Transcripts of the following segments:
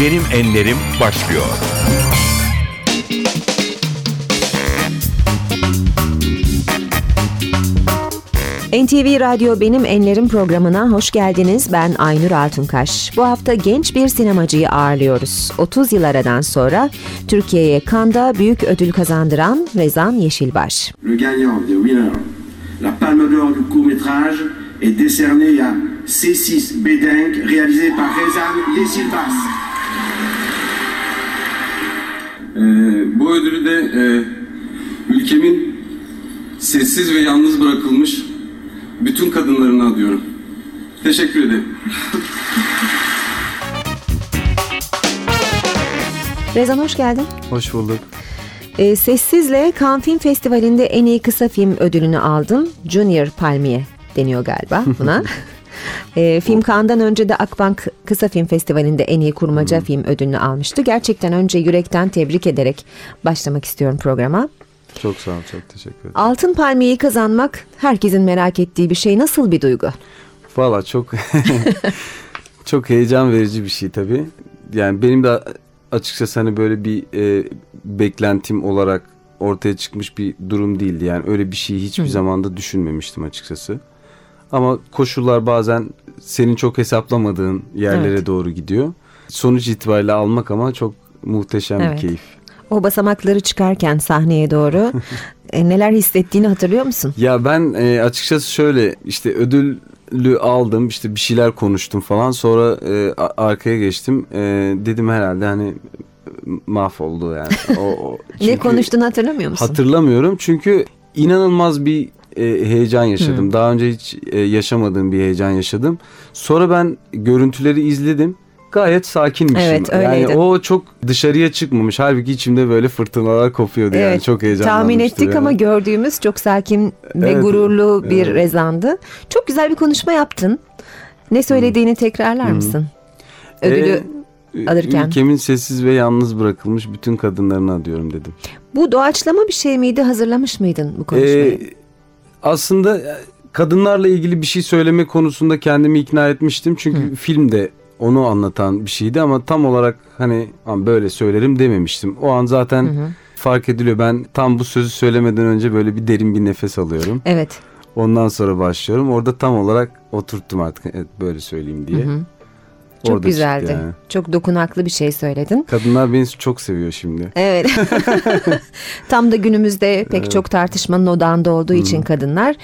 Benim Enlerim başlıyor. NTV Radyo Benim Enlerim programına hoş geldiniz. Ben Aynur Altunkaş. Bu hafta genç bir sinemacıyı ağırlıyoruz. 30 yıl aradan sonra Türkiye'ye Cannes'da büyük ödül kazandıran Rezan Yeşilbaş. Le gagnant, the winner, la Palme d'Or du court métrage est décernée à C6 Bedenk, réalisé par Rezan Yeşilbaş. Ee, bu ödülü de e, ülkemin sessiz ve yalnız bırakılmış bütün kadınlarına adıyorum. Teşekkür ederim. Rezan hoş geldin. Hoş bulduk. Ee, Sessiz'le Cannes Film Festivali'nde en iyi kısa film ödülünü aldın. Junior Palmiye deniyor galiba buna. Ee, film Cannes'dan önce de Akbank Kısa Film Festivali'nde en iyi kurmaca film ödülünü almıştı. Gerçekten önce yürekten tebrik ederek başlamak istiyorum programa. Çok sağ ol, çok teşekkür ederim. Altın Palmiye'yi kazanmak herkesin merak ettiği bir şey. Nasıl bir duygu? Valla çok çok heyecan verici bir şey tabii. Yani benim de açıkçası hani böyle bir e, beklentim olarak ortaya çıkmış bir durum değildi. Yani öyle bir şeyi hiçbir zamanda düşünmemiştim açıkçası. Ama koşullar bazen senin çok hesaplamadığın yerlere Evet. doğru gidiyor. Sonuç itibariyle almak ama çok muhteşem Evet. bir keyif. O basamakları çıkarken sahneye doğru e, neler hissettiğini hatırlıyor musun? Ya ben e, açıkçası şöyle işte ödülü aldım işte bir şeyler konuştum falan sonra e, arkaya geçtim E, dedim herhalde hani mahvoldu yani. O, o- ne konuştuğunu hatırlamıyor musun? Hatırlamıyorum çünkü inanılmaz bir e, heyecan yaşadım. Hı. Daha önce hiç e, yaşamadığım bir heyecan yaşadım. Sonra ben görüntüleri izledim. Gayet sakinmişim. Evet, yani öyleydin. o çok dışarıya çıkmamış. Halbuki içimde böyle fırtınalar kopuyordu yani. Evet, Çok heyecanlanmıştım. Tahmin ettik ama gördüğümüz çok sakin ve Evet, gururlu bir evet. rezandı. Çok güzel bir konuşma yaptın. Ne söylediğini tekrarlar mısın? Ödülü Ee, alırken. Ülkemin sessiz ve yalnız bırakılmış bütün kadınlarına adıyorum dedim. bu doğaçlama bir şey miydi? Hazırlamış mıydın bu konuşmayı? Ee, aslında e, kadınlarla ilgili bir şey söyleme konusunda kendimi ikna etmiştim. Çünkü filmde onu anlatan bir şeydi ama tam olarak hani "Aman böyle söylerim dememiştim. O an zaten fark ediliyor. Ben tam bu sözü söylemeden önce böyle bir derin bir nefes alıyorum. evet. Ondan sonra başlıyorum. Orada tam olarak oturttum artık evet, böyle söyleyeyim diye. Çok Orada güzeldi. çıktı yani. Çok dokunaklı bir şey söyledin. Kadınlar beni çok seviyor şimdi. Evet. Tam da günümüzde pek çok tartışmanın odağında olduğu için kadınlar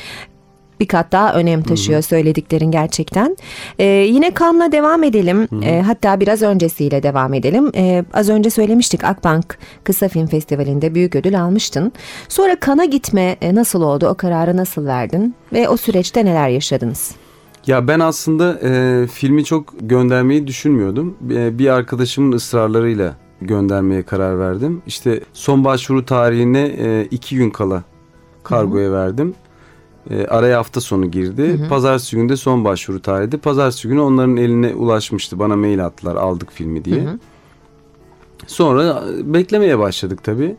bir kat daha önem taşıyor söylediklerin gerçekten. Ee, yine Kan'la devam edelim. Ee, hatta biraz öncesiyle devam edelim. Ee, az önce söylemiştik Akbank Kısa Film Festivali'nde büyük ödül almıştın. Sonra Kan'a gitme e, nasıl oldu? O kararı nasıl verdin? Ve o süreçte neler yaşadınız? Ya ben aslında e, filmi çok göndermeyi düşünmüyordum. E, bir arkadaşımın ısrarlarıyla göndermeye karar verdim. İşte son başvuru tarihine e, iki gün kala kargoya verdim. E, araya hafta sonu girdi. Pazartesi günü de son başvuru tarihiydi. Pazartesi günü onların eline ulaşmıştı. Bana mail attılar aldık filmi diye. Sonra e, beklemeye başladık tabii.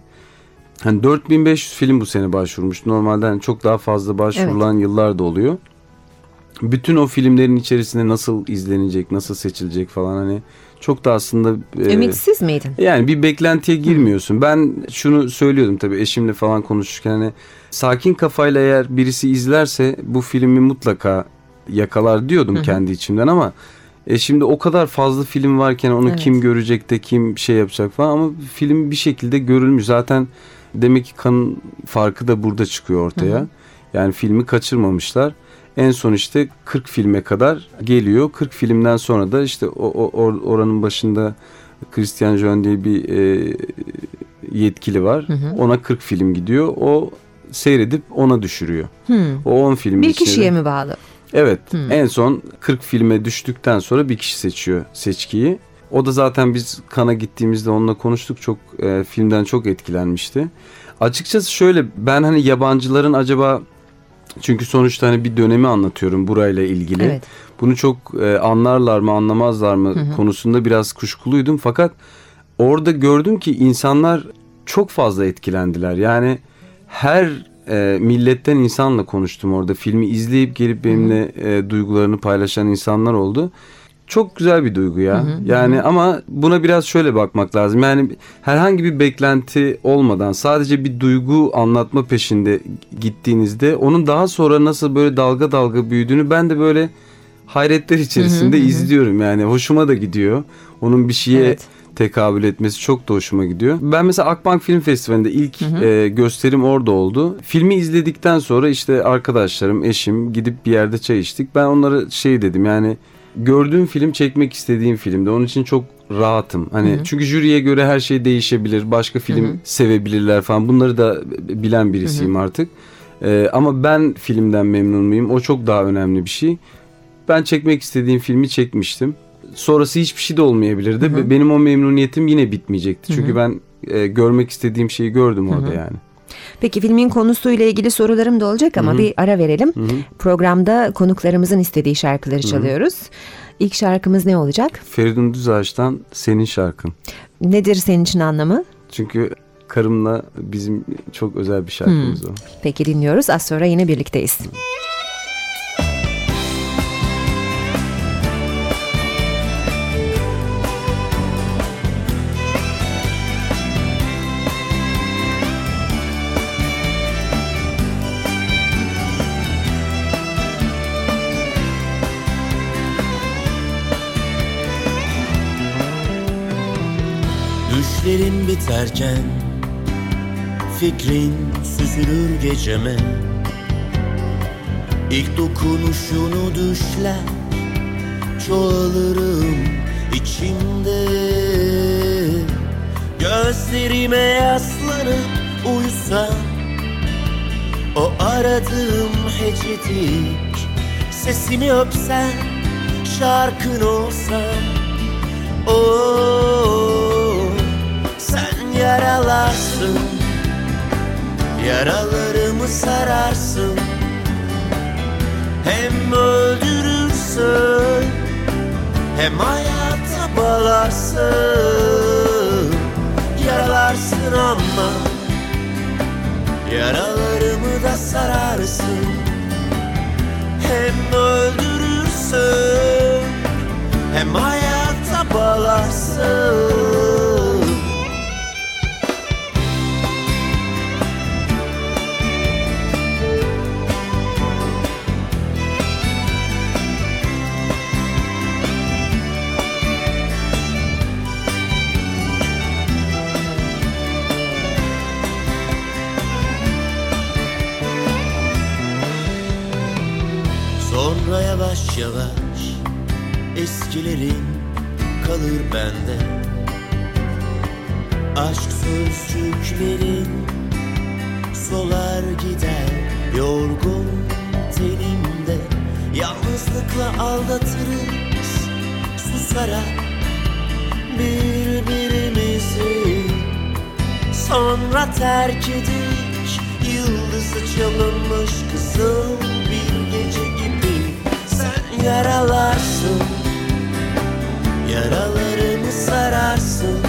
Hani 4500 film bu sene başvurmuş. Normalde hani çok daha fazla başvurulan yıllar da oluyor bütün o filmlerin içerisinde nasıl izlenecek, nasıl seçilecek falan hani çok da aslında e, Ümitsiz miydin? yani bir beklentiye girmiyorsun. Ben şunu söylüyordum tabii eşimle falan konuşurken hani sakin kafayla eğer birisi izlerse bu filmi mutlaka yakalar diyordum kendi içimden ama e şimdi o kadar fazla film varken onu Evet. kim görecek de kim şey yapacak falan ama film bir şekilde görülmüş. Zaten demek ki kanın farkı da burada çıkıyor ortaya. Yani filmi kaçırmamışlar. En son işte 40 filme kadar geliyor. 40 filmden sonra da işte o, o or- oranın başında Christian John diye bir e, yetkili var. Ona 40 film gidiyor. O seyredip ona düşürüyor. O 10 film Bir içinde- kişiye mi bağlı? Evet. En son 40 filme düştükten sonra bir kişi seçiyor seçkiyi. O da zaten biz kana gittiğimizde onunla konuştuk. Çok e, filmden çok etkilenmişti. Açıkçası şöyle ben hani yabancıların acaba çünkü sonuçta hani bir dönemi anlatıyorum burayla ilgili. Evet. Bunu çok e, anlarlar mı anlamazlar mı konusunda biraz kuşkuluydum. Fakat orada gördüm ki insanlar çok fazla etkilendiler. Yani her e, milletten insanla konuştum orada. Filmi izleyip gelip benimle e, duygularını paylaşan insanlar oldu. Çok güzel bir duygu ya. Yani ama buna biraz şöyle bakmak lazım. Yani herhangi bir beklenti olmadan sadece bir duygu anlatma peşinde gittiğinizde onun daha sonra nasıl böyle dalga dalga büyüdüğünü ben de böyle hayretler içerisinde izliyorum. Yani hoşuma da gidiyor. Onun bir şeye Evet. tekabül etmesi çok da hoşuma gidiyor. Ben mesela Akbank Film Festivali'nde ilk e, gösterim orada oldu. Filmi izledikten sonra işte arkadaşlarım, eşim gidip bir yerde çay içtik. Ben onlara şey dedim yani gördüğüm film çekmek istediğim filmde. Onun için çok rahatım. Hani çünkü jüriye göre her şey değişebilir. Başka film sevebilirler falan. Bunları da bilen birisiyim artık. E, ama ben filmden memnun muyum? O çok daha önemli bir şey. Ben çekmek istediğim filmi çekmiştim. Sonrası hiçbir şey de olmayabilirdi. Be- Benim o memnuniyetim yine bitmeyecekti. Çünkü ben e, görmek istediğim şeyi gördüm orada yani. Peki filmin konusuyla ilgili sorularım da olacak ama bir ara verelim. Programda konuklarımızın istediği şarkıları çalıyoruz. İlk şarkımız ne olacak? Feridun Düzağaç'tan Senin Şarkın. Nedir senin için anlamı? Çünkü karımla bizim çok özel bir şarkımız o. Peki dinliyoruz. Az sonra yine birlikteyiz. Düşlerin biterken Fikrin süzülür geceme. İlk dokunuşunu düşler Çoğalırım içimde. Gözlerime yaslanıp uyusam O aradığım hecedik Sesini öpsen Şarkın olsam Oh, yaralarsın. Yaralarımı sararsın. Hem öldürürsün Hem hayata bağlarsın Yaralarsın ama Yaralarımı da sararsın. Hem öldürürsün Hem hayata bağlarsın yavaş eskilerin kalır bende. Aşk sözcüklerin solar gider yorgun tenimde. Yalnızlıkla aldatırız susarak birbirimizi. Sonra terk edik Yıldızı çalınmış kızıl bir gece yaralarsın. Yaralarımı sararsın.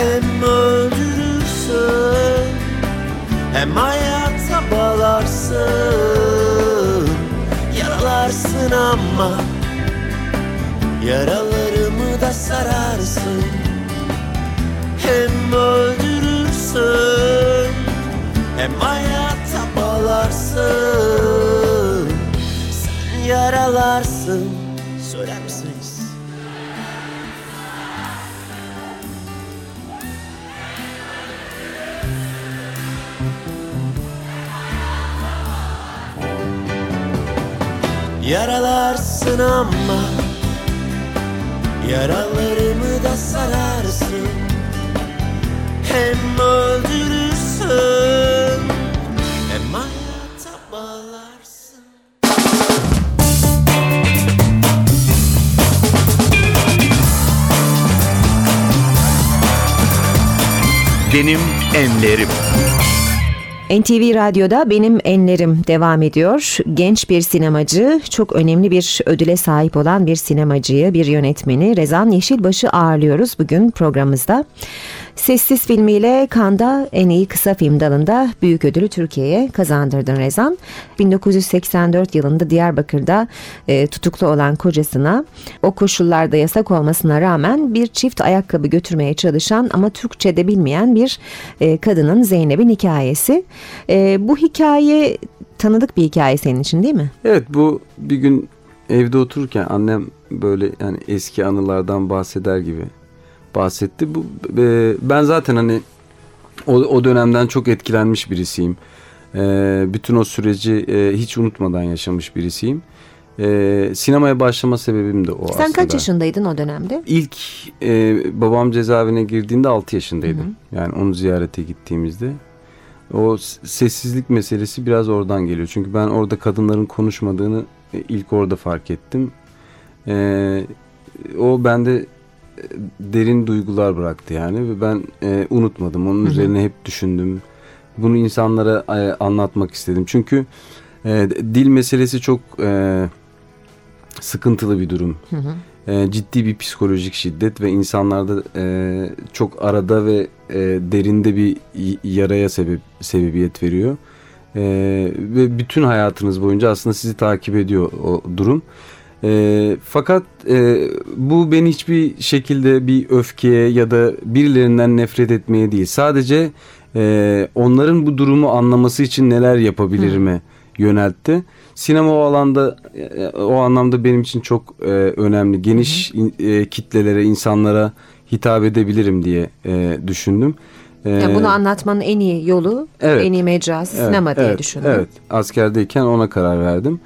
Hem öldürürsün Hem hayata bağlarsın Yaralarsın ama Yaralarımı da sararsın. Hem öldürürsün Hem hayata bağlarsın yaralarsın Söyler misiniz? Yaralarsın ama Yaralarımı da sararsın Hem öldürürsün Benim enlerim. NTV Radyo'da Benim Enlerim devam ediyor. Genç bir sinemacı, çok önemli bir ödüle sahip olan bir sinemacıyı, bir yönetmeni Rezan Yeşilbaş'ı ağırlıyoruz bugün programımızda. Sessiz filmiyle Cannes'da en iyi kısa film dalında büyük ödülü Türkiye'ye kazandırdın Rezan. 1984 yılında Diyarbakır'da e, tutuklu olan kocasına o koşullarda yasak olmasına rağmen bir çift ayakkabı götürmeye çalışan ama Türkçe de bilmeyen bir e, kadının Zeynep'in hikayesi. E, bu hikaye tanıdık bir hikaye senin için değil mi? Evet bu bir gün evde otururken annem böyle yani eski anılardan bahseder gibi bahsetti. Bu e, ben zaten hani o, o dönemden çok etkilenmiş birisiyim. E, bütün o süreci e, hiç unutmadan yaşamış birisiyim. E, sinemaya başlama sebebim de o aslında. Sen kaç yaşındaydın o dönemde? İlk e, babam cezaevine girdiğinde 6 yaşındaydım. Yani onu ziyarete gittiğimizde. O sessizlik meselesi biraz oradan geliyor. Çünkü ben orada kadınların konuşmadığını e, ilk orada fark ettim. E, o bende derin duygular bıraktı yani ve ben e, unutmadım. Onun üzerine hep düşündüm. Bunu insanlara e, anlatmak istedim. Çünkü e, dil meselesi çok e, sıkıntılı bir durum. E, ciddi bir psikolojik şiddet ve insanlarda e, çok arada ve e, derinde bir yaraya sebep sebebiyet veriyor. E, ve bütün hayatınız boyunca aslında sizi takip ediyor o durum. E, fakat e, bu beni hiçbir şekilde bir öfkeye ya da birilerinden nefret etmeye değil. Sadece e, onların bu durumu anlaması için neler yapabilirime yöneltti. Sinema o alanda e, o anlamda benim için çok e, önemli. Geniş in- e, kitlelere, insanlara hitap edebilirim diye e, düşündüm. E, Yani bunu anlatmanın en iyi yolu, Evet. en iyi mecrası Evet, sinema diye evet, düşündüm. Evet, askerdeyken ona karar verdim.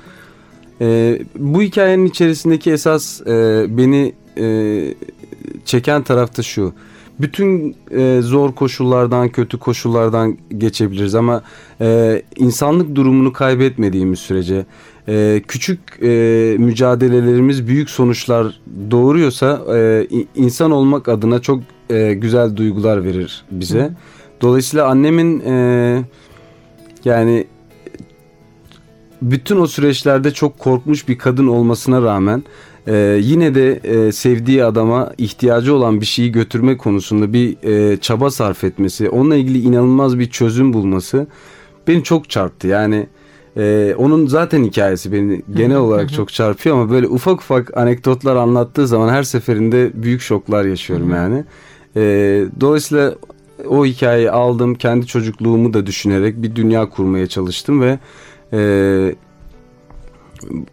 Ee, bu hikayenin içerisindeki esas e, beni e, çeken tarafta şu. Bütün e, zor koşullardan, kötü koşullardan geçebiliriz ama e, insanlık durumunu kaybetmediğimiz sürece e, küçük e, mücadelelerimiz büyük sonuçlar doğuruyorsa e, insan olmak adına çok e, güzel duygular verir bize. Dolayısıyla annemin e, yani bütün o süreçlerde çok korkmuş bir kadın olmasına rağmen e, yine de e, sevdiği adama ihtiyacı olan bir şeyi götürme konusunda bir e, çaba sarf etmesi, onunla ilgili inanılmaz bir çözüm bulması beni çok çarptı. Yani e, onun zaten hikayesi beni genel olarak çok çarpıyor ama böyle ufak ufak anekdotlar anlattığı zaman her seferinde büyük şoklar yaşıyorum yani. E, dolayısıyla o hikayeyi aldım, kendi çocukluğumu da düşünerek bir dünya kurmaya çalıştım ve e,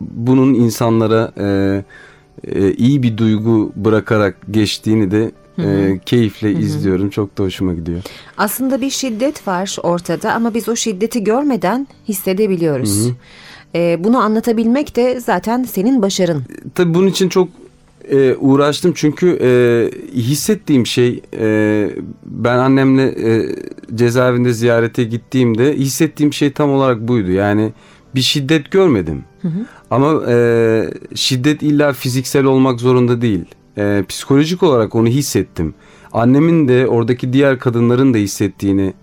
bunun insanlara e, e, iyi bir duygu bırakarak geçtiğini de e, keyifle izliyorum. Çok da hoşuma gidiyor. Aslında bir şiddet var ortada ama biz o şiddeti görmeden hissedebiliyoruz. Ee, bunu anlatabilmek de zaten senin başarın. Tabii bunun için çok e, uğraştım çünkü e, hissettiğim şey e, ben annemle e, cezaevinde ziyarete gittiğimde hissettiğim şey tam olarak buydu. Yani bir şiddet görmedim. Ama e, şiddet illa fiziksel olmak zorunda değil. E, psikolojik olarak onu hissettim. Annemin de oradaki diğer kadınların da hissettiğini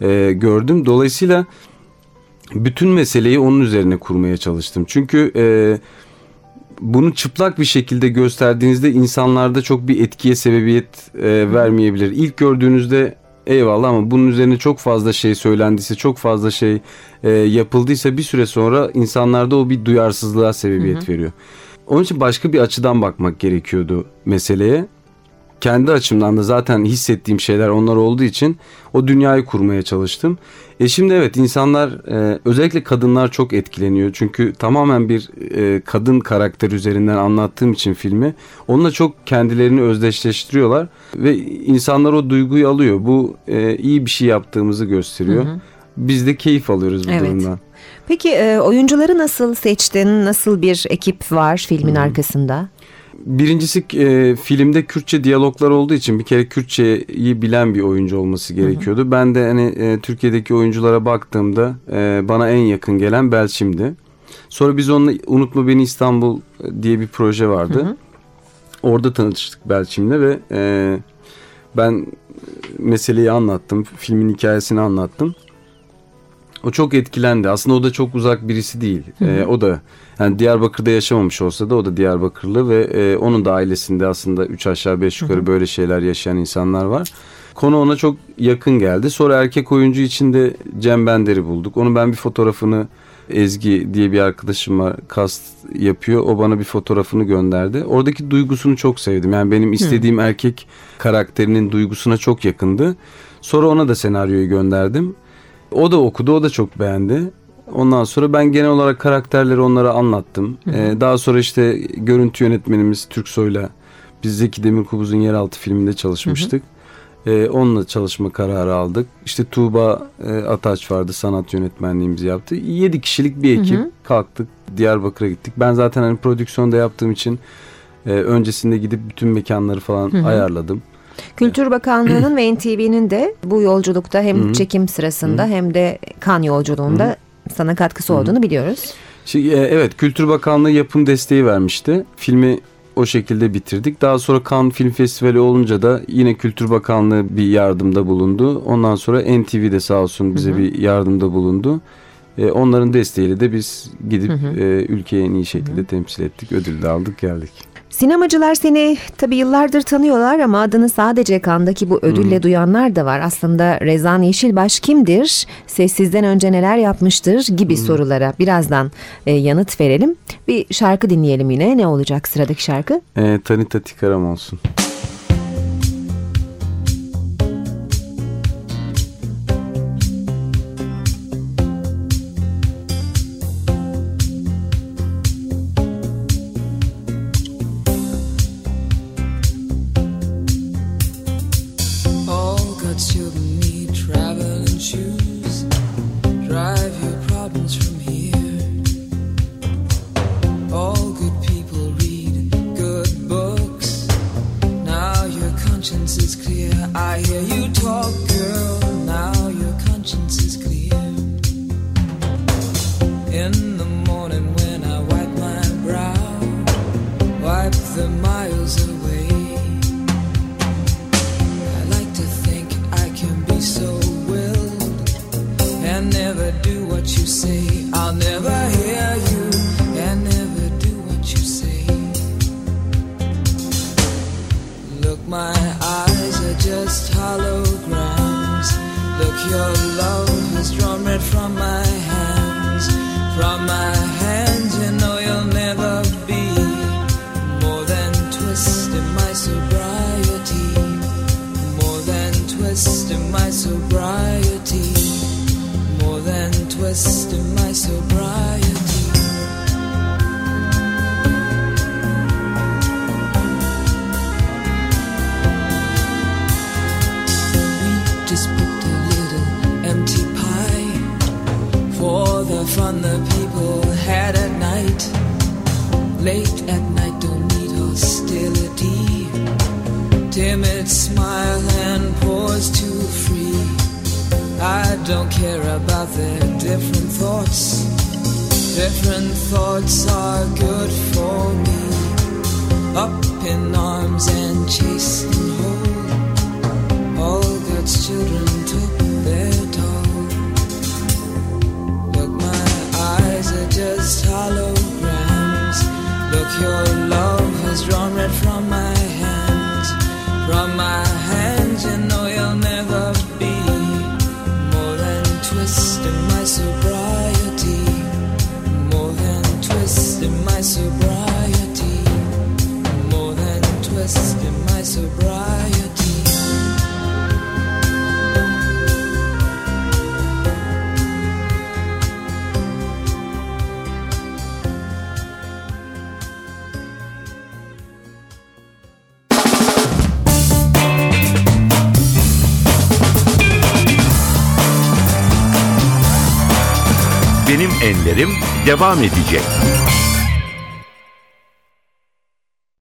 e, gördüm. Dolayısıyla bütün meseleyi onun üzerine kurmaya çalıştım. Çünkü e, bunu çıplak bir şekilde gösterdiğinizde insanlarda çok bir etkiye sebebiyet e, vermeyebilir. İlk gördüğünüzde eyvallah ama bunun üzerine çok fazla şey söylendiyse, çok fazla şey e, yapıldıysa bir süre sonra insanlarda o bir duyarsızlığa sebebiyet veriyor. Onun için başka bir açıdan bakmak gerekiyordu meseleye. Kendi açımdan da zaten hissettiğim şeyler onlar olduğu için o dünyayı kurmaya çalıştım. E şimdi evet insanlar e, özellikle kadınlar çok etkileniyor. Çünkü tamamen bir e, kadın karakter üzerinden anlattığım için filmi onunla çok kendilerini özdeşleştiriyorlar ve insanlar o duyguyu alıyor. Bu e, iyi bir şey yaptığımızı gösteriyor. Biz de keyif alıyoruz bu Evet. durumdan. Peki e, oyuncuları nasıl seçtin? Nasıl bir ekip var filmin arkasında? Birincisi e, filmde Kürtçe diyaloglar olduğu için bir kere Kürtçeyi bilen bir oyuncu olması gerekiyordu. Ben de hani e, Türkiye'deki oyunculara baktığımda e, bana en yakın gelen Belçim'di. Sonra biz onunla Unutma Beni İstanbul diye bir proje vardı. Orada tanıştık Belçim'le ve e, ben meseleyi anlattım. Filmin hikayesini anlattım. O çok etkilendi. Aslında o da çok uzak birisi değil. Ee, o da yani Diyarbakır'da yaşamamış olsa da o da Diyarbakırlı ve e, onun da ailesinde aslında üç aşağı beş yukarı böyle şeyler yaşayan insanlar var. konu ona çok yakın geldi. Sonra erkek oyuncu için de Cem Bender'i bulduk. Onun ben bir fotoğrafını Ezgi diye bir arkadaşım var kast yapıyor. O bana bir fotoğrafını gönderdi. Oradaki duygusunu çok sevdim. Yani benim istediğim erkek karakterinin duygusuna çok yakındı. Sonra ona da senaryoyu gönderdim. O da okudu, o da çok beğendi. Ondan sonra ben genel olarak karakterleri onlara anlattım. Ee, daha sonra işte görüntü yönetmenimiz Türksoy'la biz Zeki Demirkubuz'un Yeraltı filminde çalışmıştık. Ee, onunla çalışma kararı aldık. İşte Tuğba e, Ataç vardı sanat yönetmenliğimizi yaptı. 7 kişilik bir ekip kalktık Diyarbakır'a gittik. Ben zaten hani prodüksiyonda yaptığım için e, öncesinde gidip bütün mekanları falan ayarladım. Kültür Bakanlığı'nın ve NTV'nin de bu yolculukta hem çekim sırasında hem de kan yolculuğunda sana katkısı olduğunu biliyoruz. Şey, e, evet Kültür Bakanlığı yapım desteği vermişti. Filmi o şekilde bitirdik. Daha sonra Cannes Film Festivali olunca da yine Kültür Bakanlığı bir yardımda bulundu. Ondan sonra NTV de sağ olsun bize bir yardımda bulundu. E, onların desteğiyle de biz gidip e, ülkeyi en iyi şekilde temsil ettik. Ödül de aldık geldik. Sinemacılar seni tabii yıllardır tanıyorlar ama adını sadece kandaki bu ödülle duyanlar da var. Aslında Rezan Yeşilbaş kimdir? Sessizden önce neler yapmıştır? gibi sorulara birazdan e, yanıt verelim. Bir şarkı dinleyelim yine. Ne olacak sıradaki şarkı? E, Tanita Tikaram olsun. All timid smile and pause too free. I don't care about their different thoughts. Different thoughts are good for me. Up in arms and chasing home. All God's children took their toll. Look, my eyes are just holograms. Look, your love has drawn red from my Enlerim devam edecek.